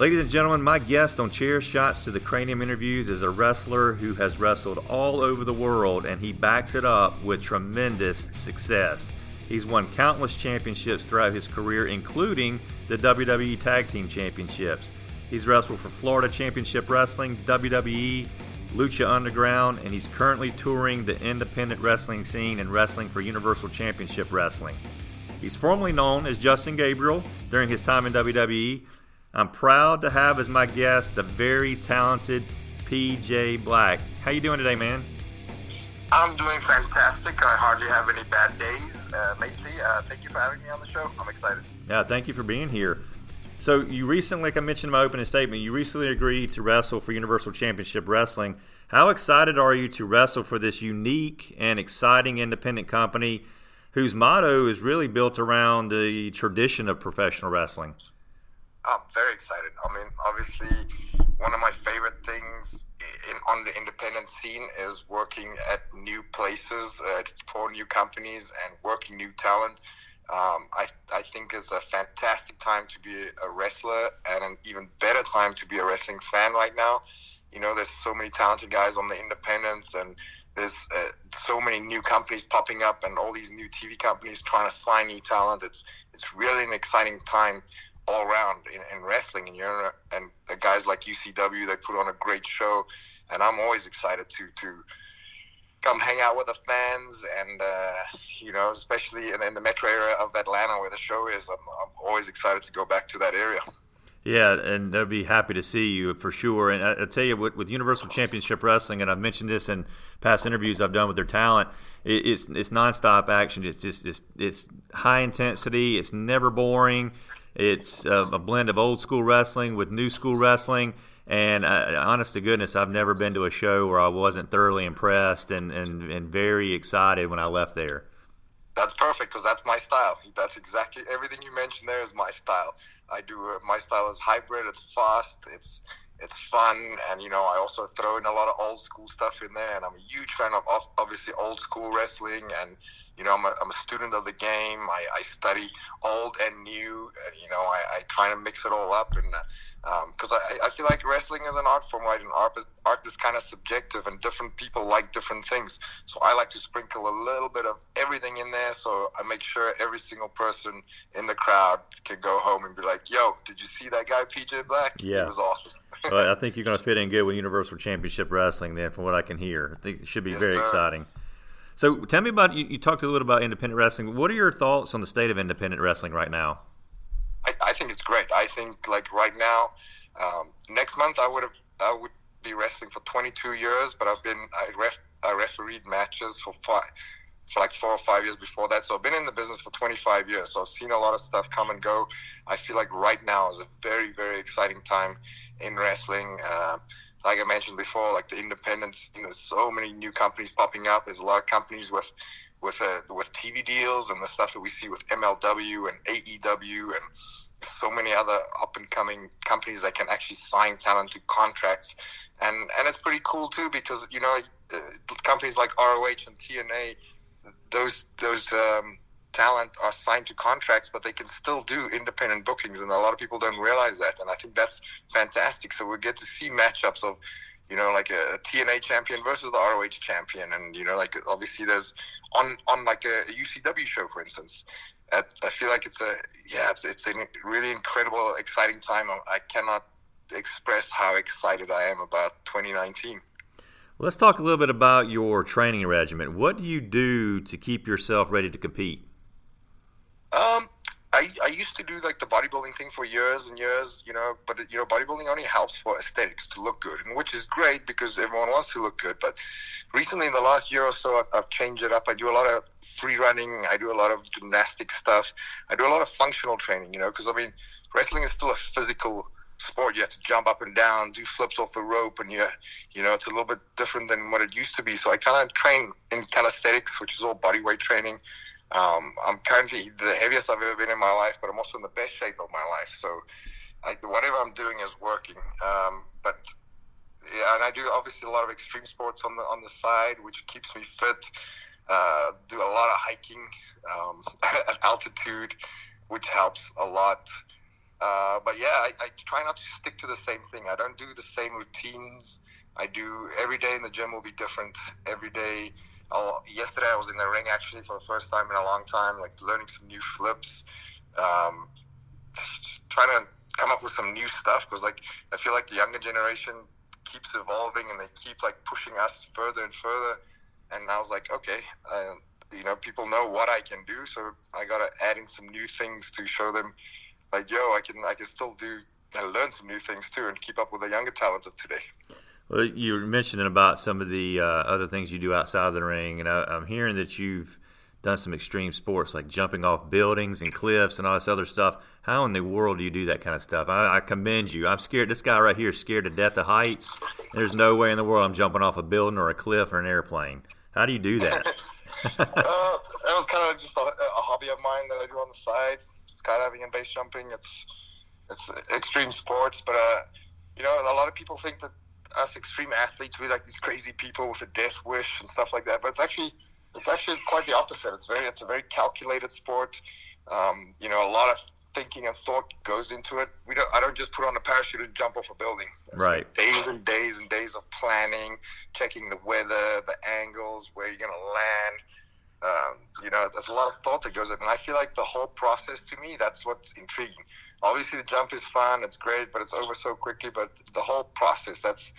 Ladies and gentlemen, my guest on Chair Shots to the Cranium interviews is a wrestler who has wrestled all over the world and he backs it up with tremendous success. He's won countless championships throughout his career, including the WWE Tag Team Championships. He's wrestled for Florida Championship Wrestling, WWE, Lucha Underground, and he's currently touring the independent wrestling scene and wrestling for Universal Championship Wrestling. He's formerly known as Justin Gabriel during his time in WWE, I'm proud to have as my guest the very talented PJ Black. How you doing today, man? I'm doing fantastic. I hardly have any bad days uh, lately. Uh, thank you for having me on the show. I'm excited. Yeah, thank you for being here. So you recently, like I mentioned in my opening statement, you recently agreed to wrestle for Universal Championship Wrestling. How excited are you to wrestle for this unique and exciting independent company whose motto is really built around the tradition of professional wrestling? I'm very excited. I mean, obviously, one of my favorite things in, on the independent scene is working at new places, uh, for new companies, and working new talent. Um, I, I think it's a fantastic time to be a wrestler and an even better time to be a wrestling fan right now. You know, there's so many talented guys on the independents and there's uh, so many new companies popping up and all these new TV companies trying to sign new talent. It's, it's really an exciting time all around in, in wrestling, and you're and the guys like UCW they put on a great show, and I'm always excited to to come hang out with the fans, and uh, you know, especially in, in, the metro area of Atlanta where the show is, I'm, I'm always excited to go back to that area. Yeah, and they'll be happy to see you for sure. And I, I tell you, with, with, Universal Championship Wrestling, and I've mentioned this in past interviews I've done with their talent, it, it's it's nonstop action. It's just it's, it's high intensity. It's never boring. It's a, a blend of old school wrestling with new school wrestling. And I, honest to goodness, I've never been to a show where I wasn't thoroughly impressed and, and, and very excited when I left there that's perfect because that's my style. That's exactly everything you mentioned there is my style. I do uh, my style is hybrid. It's fast. It's it's fun, and you know I also throw in a lot of old school stuff in there. And I'm a huge fan of obviously old school wrestling, and you know I'm a, I'm a student of the game. I, I study old and new, and you know I, I try to mix it all up and. Because um, I, I feel like wrestling is an art form, right? And art is, art is kind of subjective, and different people like different things. So I like to sprinkle a little bit of everything in there, so I make sure every single person in the crowd can go home and be like, "Yo, did you see that guy, PJ Black? Yeah, he was awesome." Well, I think you're going to fit in good with Universal Championship Wrestling, then, from what I can hear. I think it should be yes, very sir. exciting. So, tell me about you, you talked a little bit about independent wrestling. What are your thoughts on the state of independent wrestling right now? I, I think it's great. I think like right now, um, next month I would have I would be wrestling for 22 years, but I've been I ref I refereed matches for five for like four or five years before that. So I've been in the business for 25 years. So I've seen a lot of stuff come and go. I feel like right now is a very very exciting time in wrestling. Uh, like I mentioned before, like the independents, you know, so many new companies popping up. There's a lot of companies with with uh, with TV deals and the stuff that we see with MLW and AEW and so many other up and coming companies that can actually sign talent to contracts, and and it's pretty cool too because you know uh, companies like ROH and TNA, those those um, talent are signed to contracts, but they can still do independent bookings, and a lot of people don't realize that, and I think that's fantastic. So we get to see matchups of you know, like a TNA champion versus the ROH champion, and you know, like obviously there's on on like a, a UCW show, for instance. I feel like it's a yeah, it's it's a really incredible, exciting time. I cannot express how excited I am about 2019. Let's talk a little bit about your training regimen. What do you do to keep yourself ready to compete? Um, I, I used to do like the bodybuilding thing for years and years, you know, but you know, bodybuilding only helps for aesthetics to look good, and which is great because everyone wants to look good. But recently, in the last year or so, I've, I've changed it up. I do a lot of free running. I do a lot of gymnastic stuff. I do a lot of functional training, you know, because I mean, wrestling is still a physical sport. You have to jump up and down, do flips off the rope, and you, you know, it's a little bit different than what it used to be. So I kind of train in calisthenics, which is all body weight training. Um, I'm currently the heaviest I've ever been in my life, but I'm also in the best shape of my life. So, I, whatever I'm doing is working. Um, but yeah, and I do obviously a lot of extreme sports on the on the side, which keeps me fit. Uh, do a lot of hiking um, at altitude, which helps a lot. Uh, but yeah, I, I try not to stick to the same thing. I don't do the same routines. I do every day in the gym will be different. Every day, I'll, yesterday I was in the ring actually for the first time in a long time, like learning some new flips, um, trying to come up with some new stuff because like I feel like the younger generation keeps evolving and they keep like pushing us further and further. And I was like, okay, uh, you know, people know what I can do, so I gotta add in some new things to show them, like, yo, I can, I can still do and learn some new things too, and keep up with the younger talents of today. Well, you were mentioning about some of the uh, other things you do outside of the ring, and I, I'm hearing that you've done some extreme sports like jumping off buildings and cliffs and all this other stuff. How in the world do you do that kind of stuff? I, I commend you. I'm scared. This guy right here is scared to death of heights. There's no way in the world I'm jumping off a building or a cliff or an airplane. How do you do that? uh, that was kind of just a, a, hobby of mine that I do on the side. Skydiving and base jumping. It's it's extreme sports, but uh, you know, a lot of people think that us extreme athletes we like these crazy people with a death wish and stuff like that. But it's actually it's actually quite the opposite. It's very it's a very calculated sport. Um, you know, a lot of thinking and thought goes into it. We don't. I don't just put on a parachute and jump off a building. It's right. Days and days and days of planning, checking the weather, the angles, where you're going to land. Um, you know, there's a lot of thought that goes in, and I feel like the whole process to me that's what's intriguing. Obviously, the jump is fun, it's great, but it's over so quickly. But the whole process that's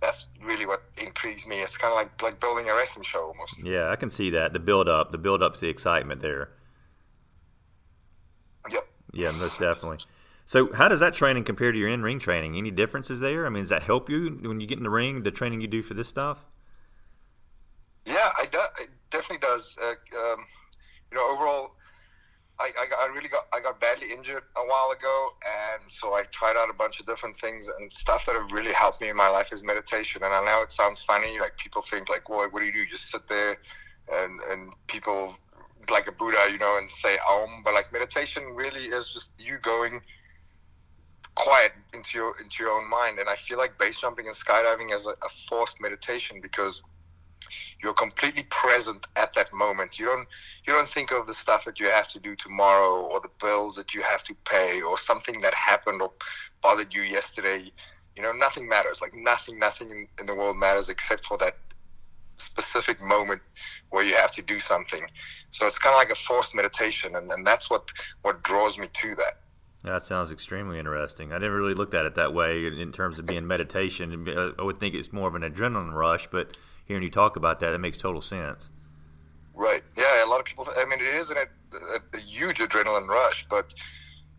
that's really what intrigues me. It's kind of like like building a wrestling show almost. Yeah, I can see that. The build up, the build up's the excitement there. Yep. Yeah, most definitely. So, how does that training compare to your in ring training? Any differences there? I mean, does that help you when you get in the ring? The training you do for this stuff? Yeah, I do, it does. Uh, um, you know, overall, I, I, got, I really got I got badly injured a while ago, and so I tried out a bunch of different things and stuff that have really helped me in my life is meditation. And I know it sounds funny, like people think like, "Well, what do you do? You just sit there," and and people like a Buddha, you know, and say Om. But like meditation really is just you going quiet into your into your own mind. And I feel like base jumping and skydiving is a, a forced meditation because you're completely present at that moment. You don't you don't think of the stuff that you have to do tomorrow or the bills that you have to pay or something that happened or bothered you yesterday. You know, nothing matters. Like nothing, nothing in, in the world matters except for that specific moment where you have to do something. So it's kind of like a forced meditation, and, and that's what what draws me to that. That sounds extremely interesting. I never really looked at it that way in terms of being meditation. Uh, I would think it's more of an adrenaline rush, but hearing you talk about that, it makes total sense. Right. Yeah. A lot of people. I mean, it is an, a, a huge adrenaline rush, but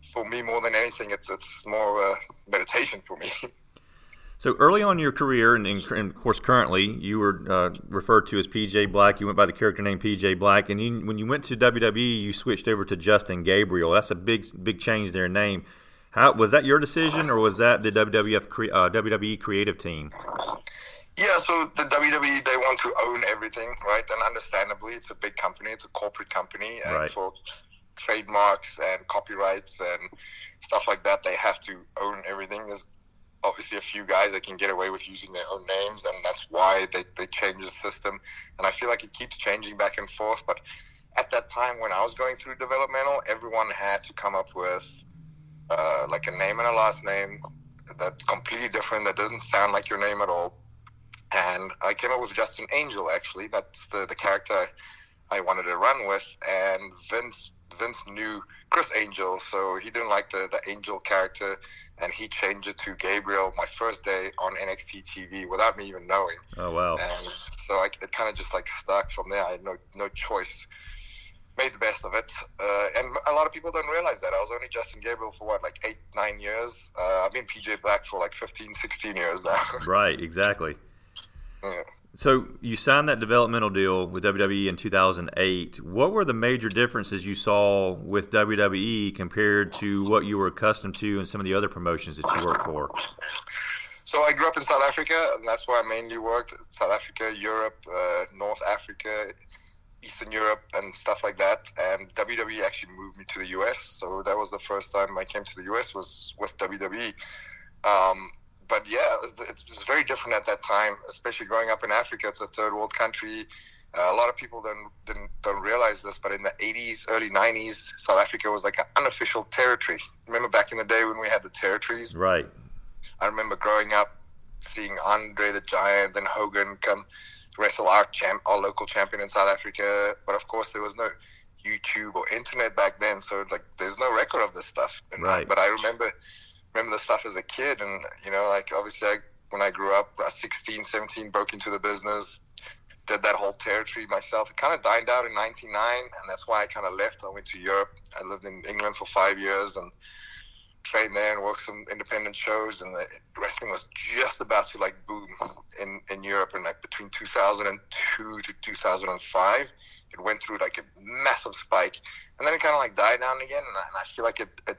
for me, more than anything, it's it's more of a meditation for me. So early on in your career, and, and, of course currently, you were uh, referred to as PJ Black. You went by the character name PJ Black, and you, when you went to WWE, you switched over to Justin Gabriel. That's a big big change there in name. How was that your decision, or was that the WWF uh, WWE creative team? Yeah, so the WWE they want to own everything, right? And understandably, it's a big company, it's a corporate company, and right. for trademarks and copyrights and stuff like that, they have to own everything. There's obviously a few guys that can get away with using their own names, and that's why they, they change the system. And I feel like it keeps changing back and forth. But at that time, when I was going through developmental, everyone had to come up with uh, like a name and a last name that's completely different, that doesn't sound like your name at all. And I came up with Justin Angel, actually. That's the, the character I wanted to run with. And Vince Vince knew Criss Angel, so he didn't like the, the Angel character, and he changed it to Gabriel my first day on NXT TV without me even knowing. Oh wow! And so I, it kind of just like stuck from there. I had no no choice. Made the best of it, uh, and a lot of people don't realize that I was only Justin Gabriel for what like eight nine years. Uh, I've been PJ Black for like 15, 16 years now. right, exactly. So you signed that developmental deal with WWE in 2008. What were the major differences you saw with WWE compared to what you were accustomed to in some of the other promotions that you worked for? So I grew up in South Africa, and that's where I mainly worked. South Africa, Europe, uh, North Africa, Eastern Europe, and stuff like that. And WWE actually moved me to the US. So that was the first time I came to the US was with WWE. Um, but yeah, it's, it's very different at that time, especially growing up in Africa. It's a third world country. Uh, a lot of people don't, didn't, don't realize this, but in the 80s, early 90s, South Africa was like an unofficial territory. Remember back in the day when we had the territories? Right. I remember growing up seeing Andre the Giant and Hogan come wrestle our champ, our local champion in South Africa. But of course, there was no YouTube or internet back then, so like there's no record of this stuff. And, right. But I remember remember the stuff as a kid, and you know, like obviously I, when I grew up, I 16, 17, broke into the business, did that whole territory myself. It kind of died out in '99, and that's why I kind of left. I went to Europe. I lived in England for five years and trained there and worked some independent shows. And the wrestling was just about to like boom in in Europe, and like between 2002 to 2005, it went through like a massive spike, and then it kind of like died down again. And I, and I feel like it it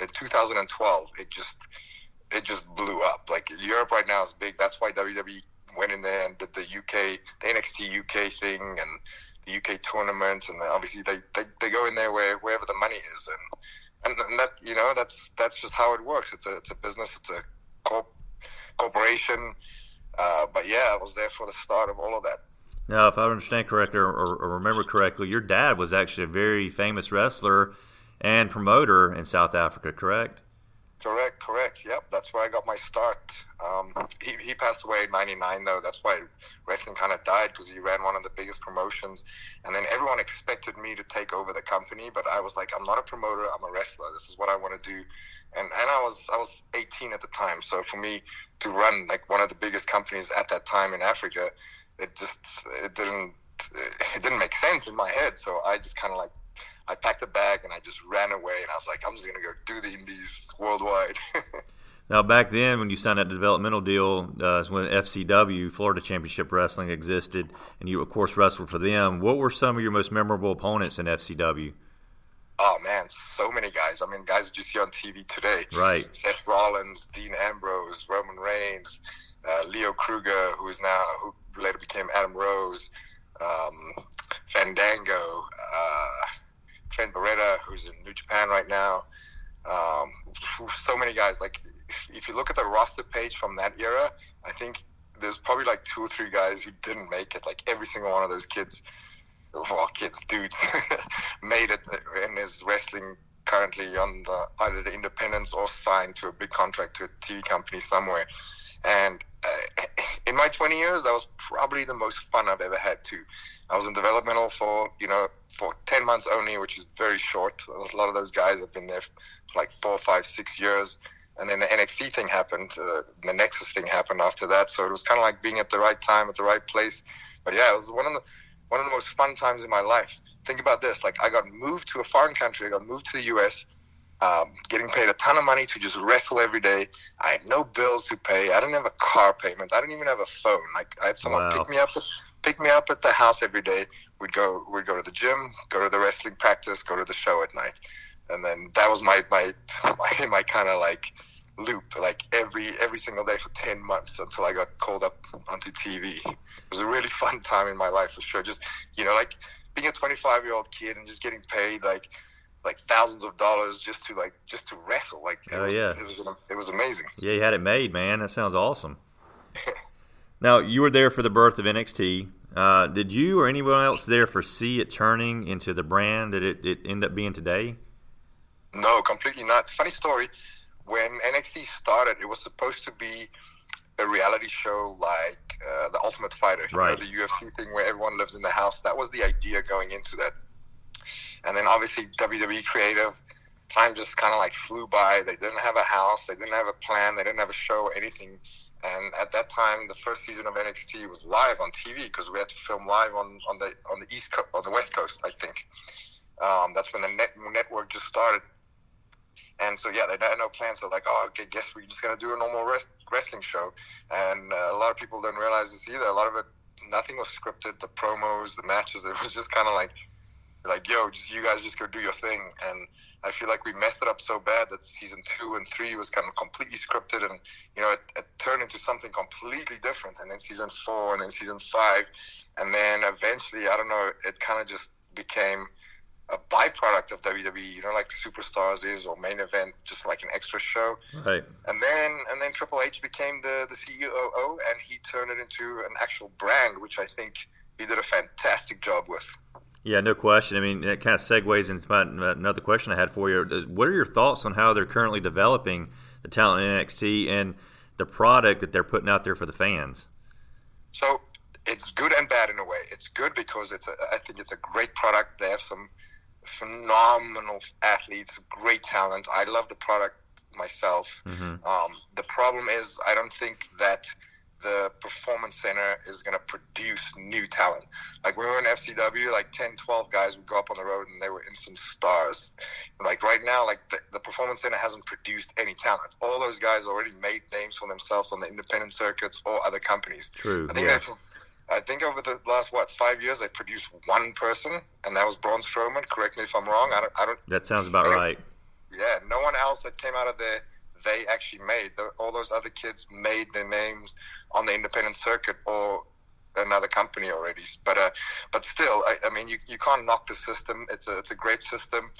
in 2012 it just it just blew up. Like Europe right now is big. That's why WWE went in there and did the UK, the NXT UK thing and the UK tournament, and obviously they, they, they go in there where wherever the money is, and, and and that you know that's that's just how it works. It's a it's a business, it's a corp, corporation. Uh, but yeah, I was there for the start of all of that. Now, if I understand correctly or, or remember correctly, your dad was actually a very famous wrestler and promoter in South Africa, correct? Correct, correct. Yep, that's where I got my start. Um, he, he passed away in '99, though. That's why wrestling kind of died because he ran one of the biggest promotions, and then everyone expected me to take over the company, but I was like, I'm not a promoter. I'm a wrestler. This is what I want to do, and and I was I was 18 at the time, so for me to run like one of the biggest companies at that time in Africa, it just it didn't it didn't make sense in my head. So I just kind of like I packed a bag and I just ran away. And I was like, I'm just gonna go do the indies worldwide. now, back then, when you signed that developmental deal, uh, when FCW Florida Championship Wrestling existed, and you of course wrestled for them. What were some of your most memorable opponents in FCW? Oh man, so many guys. I mean, guys that you see on TV today. Right. Seth Rollins, Dean Ambrose, Roman Reigns, uh, Leo Kruger, who is now who later became Adam Rose, um, Fandango. Uh, Trent Beretta, who's in New Japan right now. Um, so many guys. Like, if, if, you look at the roster page from that era, I think there's probably like two or three guys who didn't make it. Like every single one of those kids, well, kids, dudes, made it and is wrestling currently on the either the independence or signed to a big contract to a TV company somewhere. And uh, in my 20 years, that was probably the most fun I've ever had too. I was in developmental for you know for 10 months only, which is very short. A lot of those guys have been there for like four, five, six years. And then the NXT thing happened, uh, the Nexus thing happened after that. So it was kind of like being at the right time, at the right place. But yeah, it was one of the one of the most fun times in my life. Think about this: like I got moved to a foreign country, I got moved to the U.S., um, getting paid a ton of money to just wrestle every day. I had no bills to pay. I didn't have a car payment. I didn't even have a phone. Like I had someone wow. pick me up pick me up at the house every day. We'd go we'd go to the gym, go to the wrestling practice, go to the show at night, and then that was my my my, my kind of like loop, like every every single day for ten months until I got called up onto TV. It was a really fun time in my life for sure. Just you know, like being a 25 year old kid and just getting paid like like thousands of dollars just to like just to wrestle. Like it oh, was, yeah. it was it was amazing. Yeah, you had it made, man. That sounds awesome. now you were there for the birth of NXT. Uh, did you or anyone else there foresee it turning into the brand that it, it ended up being today? No, completely not. Funny story. When NXT started, it was supposed to be a reality show like uh, The Ultimate Fighter, right. know, the UFC thing where everyone lives in the house. That was the idea going into that. And then obviously WWE creative time just kind of like flew by. They didn't have a house, they didn't have a plan, they didn't have a show or anything. And at that time, the first season of NXT was live on TV because we had to film live on, on the on the east coast, on the west coast, I think. Um, that's when the net, network just started. And so yeah, they had no plans. So like, oh, okay, guess we're just gonna do a normal rest, wrestling show. And uh, a lot of people don't realize this either. A lot of it, nothing was scripted. The promos, the matches, it was just kind of like like, yo, just you guys just go do your thing. And I feel like we messed it up so bad that season two and three was kind of completely scripted, and you know, it, it turned into something completely different. And then season four, and then season five, and then eventually, I don't know, it kind of just became a byproduct of WWE, you know, like Superstars is or main event, just like an extra show. Right. And then and then Triple H became the the CEO, and he turned it into an actual brand, which I think he did a fantastic job with. Yeah, no question. I mean, that kind of segues into another question I had for you. What are your thoughts on how they're currently developing the talent in NXT and the product that they're putting out there for the fans? So it's good and bad in a way. It's good because it's a, I think it's a great product. They have some phenomenal athletes, great talent. I love the product myself. Mm-hmm. Um, the problem is, I don't think that the performance center is going to produce new talent. Like when we were in FCW, like 10, 12 guys would go up on the road and they were instant stars. Like right now, like the, the performance center hasn't produced any talent. All those guys already made names for themselves on the independent circuits or other companies. True. I think yeah. I think over the last what five years, they produced one person, and that was Braun Strowman. Correct me if I'm wrong. I don't. I don't that sounds about right. Yeah, no one else that came out of there they actually made. The, all those other kids made their names on the independent circuit or another company already. But uh, but still, I, I mean, you, you can't knock the system. It's a it's a great system.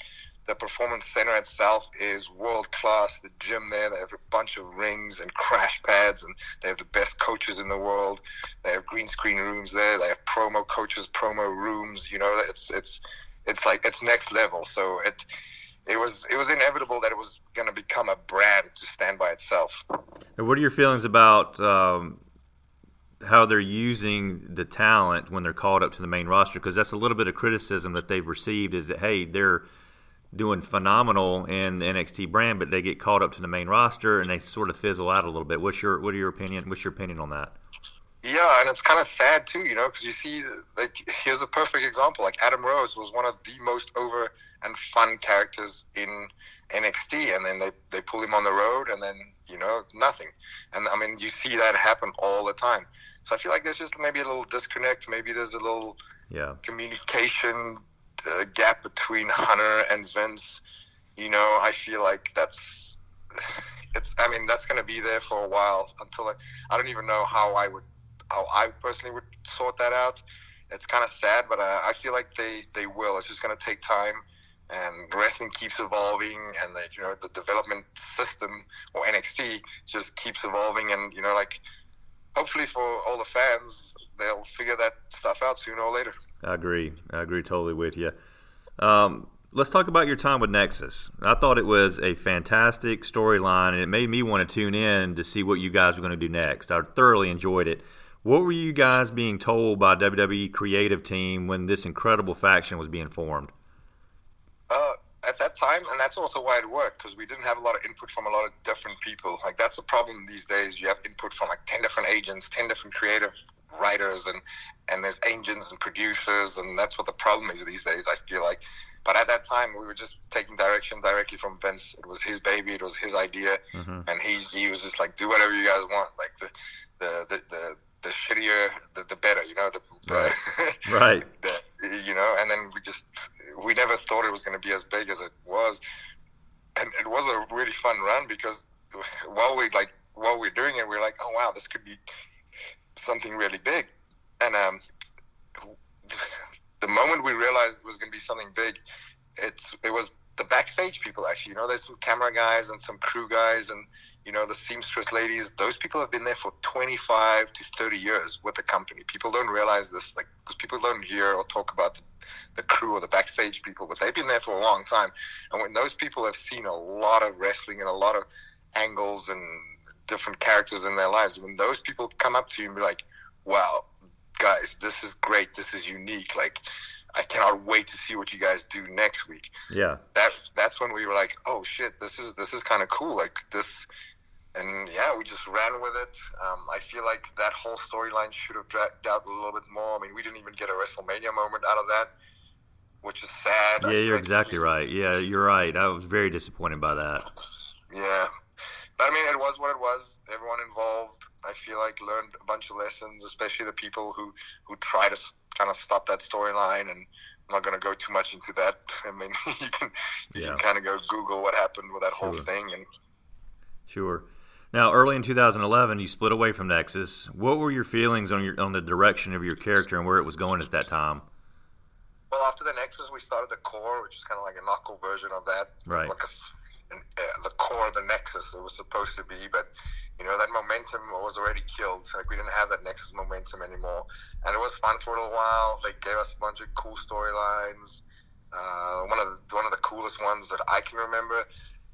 The performance center itself is world class. The gym there, they have a bunch of rings and crash pads, and they have the best coaches in the world. They have green screen rooms there. They have promo coaches, promo rooms. You know, it's it's it's like it's next level. So it it was it was inevitable that it was going to become a brand to stand by itself. And what are your feelings about um, how they're using the talent when they're called up to the main roster? Because that's a little bit of criticism that they've received is that hey, they're doing phenomenal in the NXT brand, but they get called up to the main roster and they sort of fizzle out a little bit. What's your what are your opinion? What's your opinion on that? Yeah, and it's kind of sad too, you know, because you see, like, here's a perfect example. Like Adam Rose was one of the most over and fun characters in NXT, and then they they pull him on the road, and then you know nothing. And I mean, you see that happen all the time. So I feel like there's just maybe a little disconnect. Maybe there's a little yeah communication uh, gap between Hunter and Vince. You know, I feel like that's it's. I mean, that's going to be there for a while until I. I don't even know how I would how I personally would sort that out. It's kind of sad, but uh, I feel like they, they will. It's just going to take time, and wrestling keeps evolving, and the, you know the development system or NXT just keeps evolving, and you know like hopefully for all the fans, they'll figure that stuff out sooner or later. I agree. I agree totally with you. Um, let's talk about your time with Nexus. I thought it was a fantastic storyline, and it made me want to tune in to see what you guys were going to do next. I thoroughly enjoyed it. What were you guys being told by WWE creative team when this incredible faction was being formed? Uh, at that time, and that's also why it worked because we didn't have a lot of input from a lot of different people. Like that's the problem these days. You have input from like ten different agents, ten different creative writers, and and there's agents and producers, and that's what the problem is these days. I feel like. But at that time, we were just taking direction directly from Vince. It was his baby. It was his idea, mm-hmm. and he he was just like, do whatever you guys want. Like the the the, the the shittier, the, the better. You know, the, the right. The, you know, and then we just we never thought it was going to be as big as it was, and it was a really fun run because while we like while we are doing it, we are like, oh wow, this could be something really big, and um, the moment we realized it was going to be something big, it's it was the backstage people actually. You know, there's some camera guys and some crew guys and you know, the seamstress ladies, those people have been there for 25 to 30 years with the company. People don't realize this, like, because people don't hear or talk about the, the, crew or the backstage people, but they've been there for a long time. And when those people have seen a lot of wrestling and a lot of angles and different characters in their lives, when those people come up to you and be like, wow, guys, this is great, this is unique, like, I cannot wait to see what you guys do next week. Yeah. That that's when we were like, oh shit, this is this is kind of cool. Like this and yeah, we just ran with it. Um, I feel like that whole storyline should have dragged out a little bit more. I mean, we didn't even get a WrestleMania moment out of that, which is sad. Yeah, you're like exactly right. Yeah, you're right. I was very disappointed by that. Yeah. But I mean, it was what it was. Everyone involved, I feel like, learned a bunch of lessons, especially the people who, who try to kind of stop that storyline. And I'm not going to go too much into that. I mean, you can, you yeah. can kind of go Google what happened with that sure. whole thing. and Sure. Now, early in 2011, you split away from Nexus. What were your feelings on your on the direction of your character and where it was going at that time? Well, after the Nexus, we started the Corre, which is kind of like a knuckle version of that, right? Like a, the core of the Nexus it was supposed to be, but you know that momentum was already killed. Like we didn't have that Nexus momentum anymore, and it was fun for a little while. They gave us a bunch of cool storylines. Uh, one of the, one of the coolest ones that I can remember.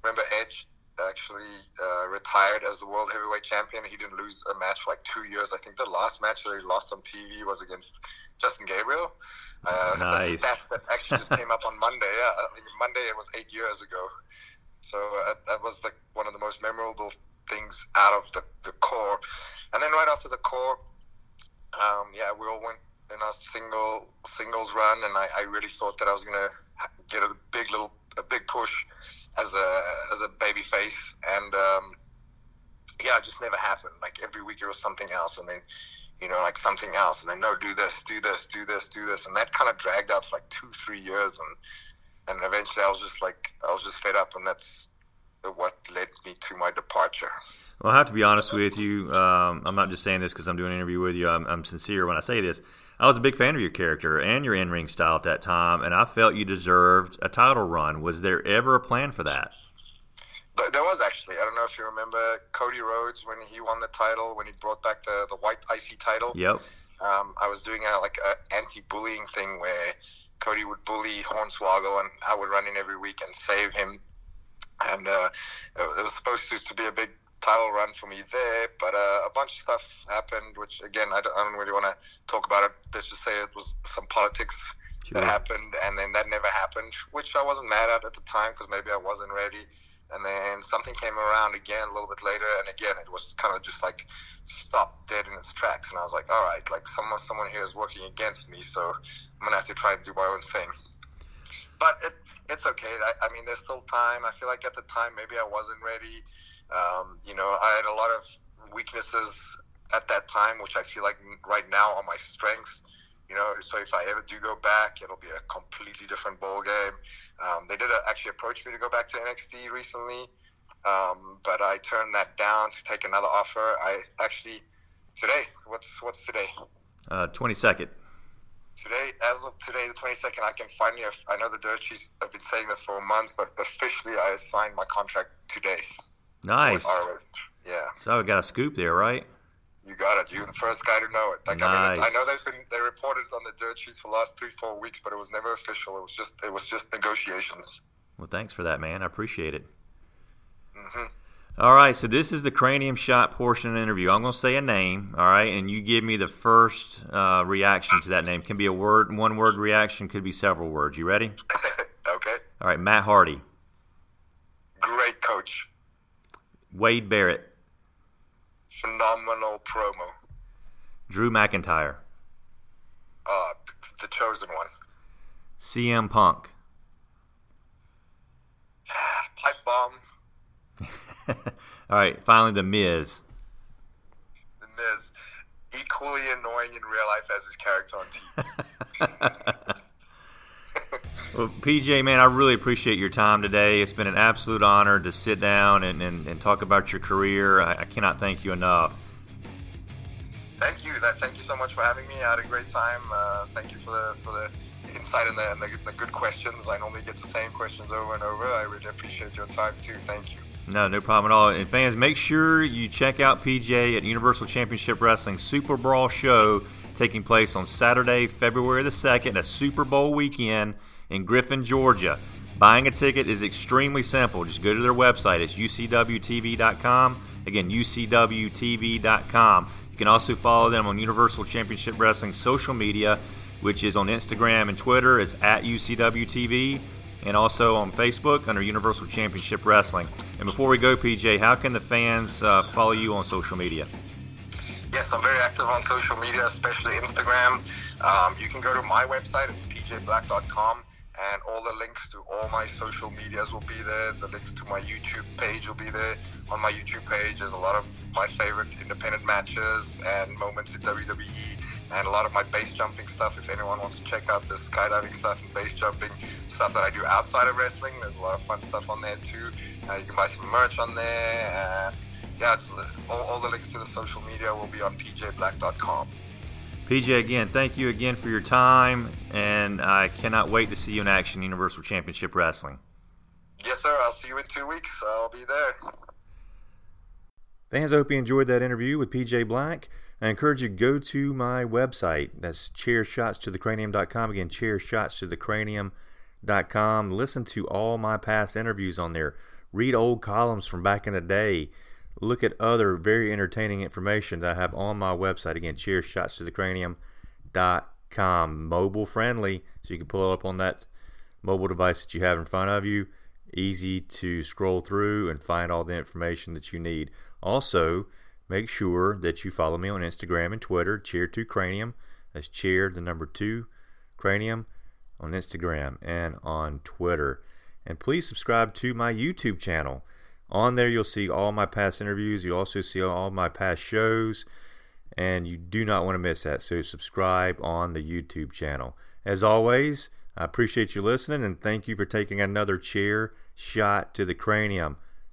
Remember Edge actually uh, retired as the world heavyweight champion. He didn't lose a match for like two years. I think the last match that he lost on TV was against Justin Gabriel. Uh, nice. That, that actually just came up on Monday. Yeah, I mean, Monday it was eight years ago. So uh, that was like one of the most memorable things out of the, the Corre. And then right after the Corre, um, yeah, we all went in our single singles run, and I, I really thought that I was gonna get a big little a big push as a as a baby face, and um, yeah, it just never happened. Like every week it was something else, and then you know like something else, and then no, do this, do this, do this, do this, and that kind of dragged out for like two, three years, and and eventually I was just like I was just fed up, and that's what led me to my departure. Well, I have to be honest with you. Um, I'm not just saying this because I'm doing an interview with you. I'm, I'm sincere when I say this. I was a big fan of your character and your in-ring style at that time, and I felt you deserved a title run. Was there ever a plan for that? There was actually. I don't know if you remember Cody Rhodes when he won the title, when he brought back the, the white IC title. Yep. Um, I was doing a like a anti-bullying thing where Cody would bully Hornswoggle, and I would run in every week and save him. And uh, it was supposed to be a big title run for me there, but uh, a bunch of stuff happened, which again I don't, I don't really want to talk about it. Let's just say it was some politics sure. that happened, and then that never happened, which I wasn't mad at at the time because maybe I wasn't ready. And then something came around again a little bit later, and again it was kind of just like stopped dead in its tracks. And I was like, all right, like someone someone here is working against me, so I'm gonna have to try to do my own thing. But it, it's okay. I, I mean, there's still time. I feel like at the time maybe I wasn't ready. Um, you know, I had a lot of weaknesses at that time, which I feel like right now are my strengths. You know, so if I ever do go back, it'll be a completely different ball game. Um, they did actually approach me to go back to NXT recently, um, but I turned that down to take another offer. I actually today. What's what's today? Twenty uh, second. Today, as of today, the twenty second, I can finally. I know the dirt sheets have been saying this for months, but officially, I signed my contract today. Nice. Yeah. So we got a scoop there, right? You got it. You're the first guy to know it. Like, nice. I, mean, I know they've been they reported it on the dirt sheets for the last three, four weeks, but it was never official. It was just it was just negotiations. Well, thanks for that, man. I appreciate it. Mm-hmm. All right, so this is the cranium shot portion of the interview. I'm going to say a name, all right, and you give me the first uh, reaction to that name. Can be a word, one word reaction, could be several words. You ready? okay. All right, Matt Hardy. Great coach. Wade Barrett. Phenomenal promo. Drew McIntyre. Uh, the chosen one. CM Punk. Pipe bomb. All right, finally, The Miz. The Miz. Equally annoying in real life as his character on TV. Well, PJ, man, I really appreciate your time today. It's been an absolute honor to sit down and, and, and talk about your career. I, I, cannot thank you enough. Thank you. That, thank you so much for having me. I had a great time. Uh, thank you for the for the insight and the, and the, the good questions. I normally get the same questions over and over. I really appreciate your time too. Thank you. No, no problem at all. And fans, make sure you check out PJ at Universal Championship Wrestling Super Brawl show taking place on Saturday, February the 2nd, a Super Bowl weekend in Griffin, Georgia. Buying a ticket is extremely simple. Just go to their website. It's ucwtv.com. Again, ucwtv.com. You can also follow them on Universal Championship Wrestling social media, which is on Instagram and Twitter. It's at UCWTV and also on Facebook under Universal Championship Wrestling. And before we go, PJ, how can the fans uh, follow you on social media? Yes, I'm very active on social media, especially Instagram. Um, you can go to my website, it's pjblack.com and all the links to all my social medias will be there. The links to my YouTube page will be there. On my YouTube page, there's a lot of my favorite independent matches and moments in WWE, and a lot of my base jumping stuff. If anyone wants to check out the skydiving stuff and base jumping stuff that I do outside of wrestling, there's a lot of fun stuff on there too. Uh, you can buy some merch on there. Yeah, all, all the links to the social media will be on pjblack.com. PJ, again, thank you again for your time, and I cannot wait to see you in action Universal Championship Wrestling. Yes, sir. I'll see you in two weeks. I'll be there. Fans, I hope you enjoyed that interview with PJ Black. I encourage you to go to my website. That's chairshotstothecranium.com. Again, chairshotstothecranium.com. Listen to all my past interviews on there. Read old columns from back in the day. Look at other very entertaining information that I have on my website. Again, chairshotstothecranium.com. Mobile friendly, so you can pull it up on that mobile device that you have in front of you. Easy to scroll through and find all the information that you need. Also, make sure that you follow me on Instagram and Twitter, Chair2Cranium. That's Chair, the number two, Cranium on Instagram and on Twitter. And please subscribe to my YouTube channel. On there, you'll see all my past interviews. You also see all my past shows, and you do not want to miss that. So, subscribe on the YouTube channel. As always, I appreciate you listening and thank you for taking another chair shot to the cranium.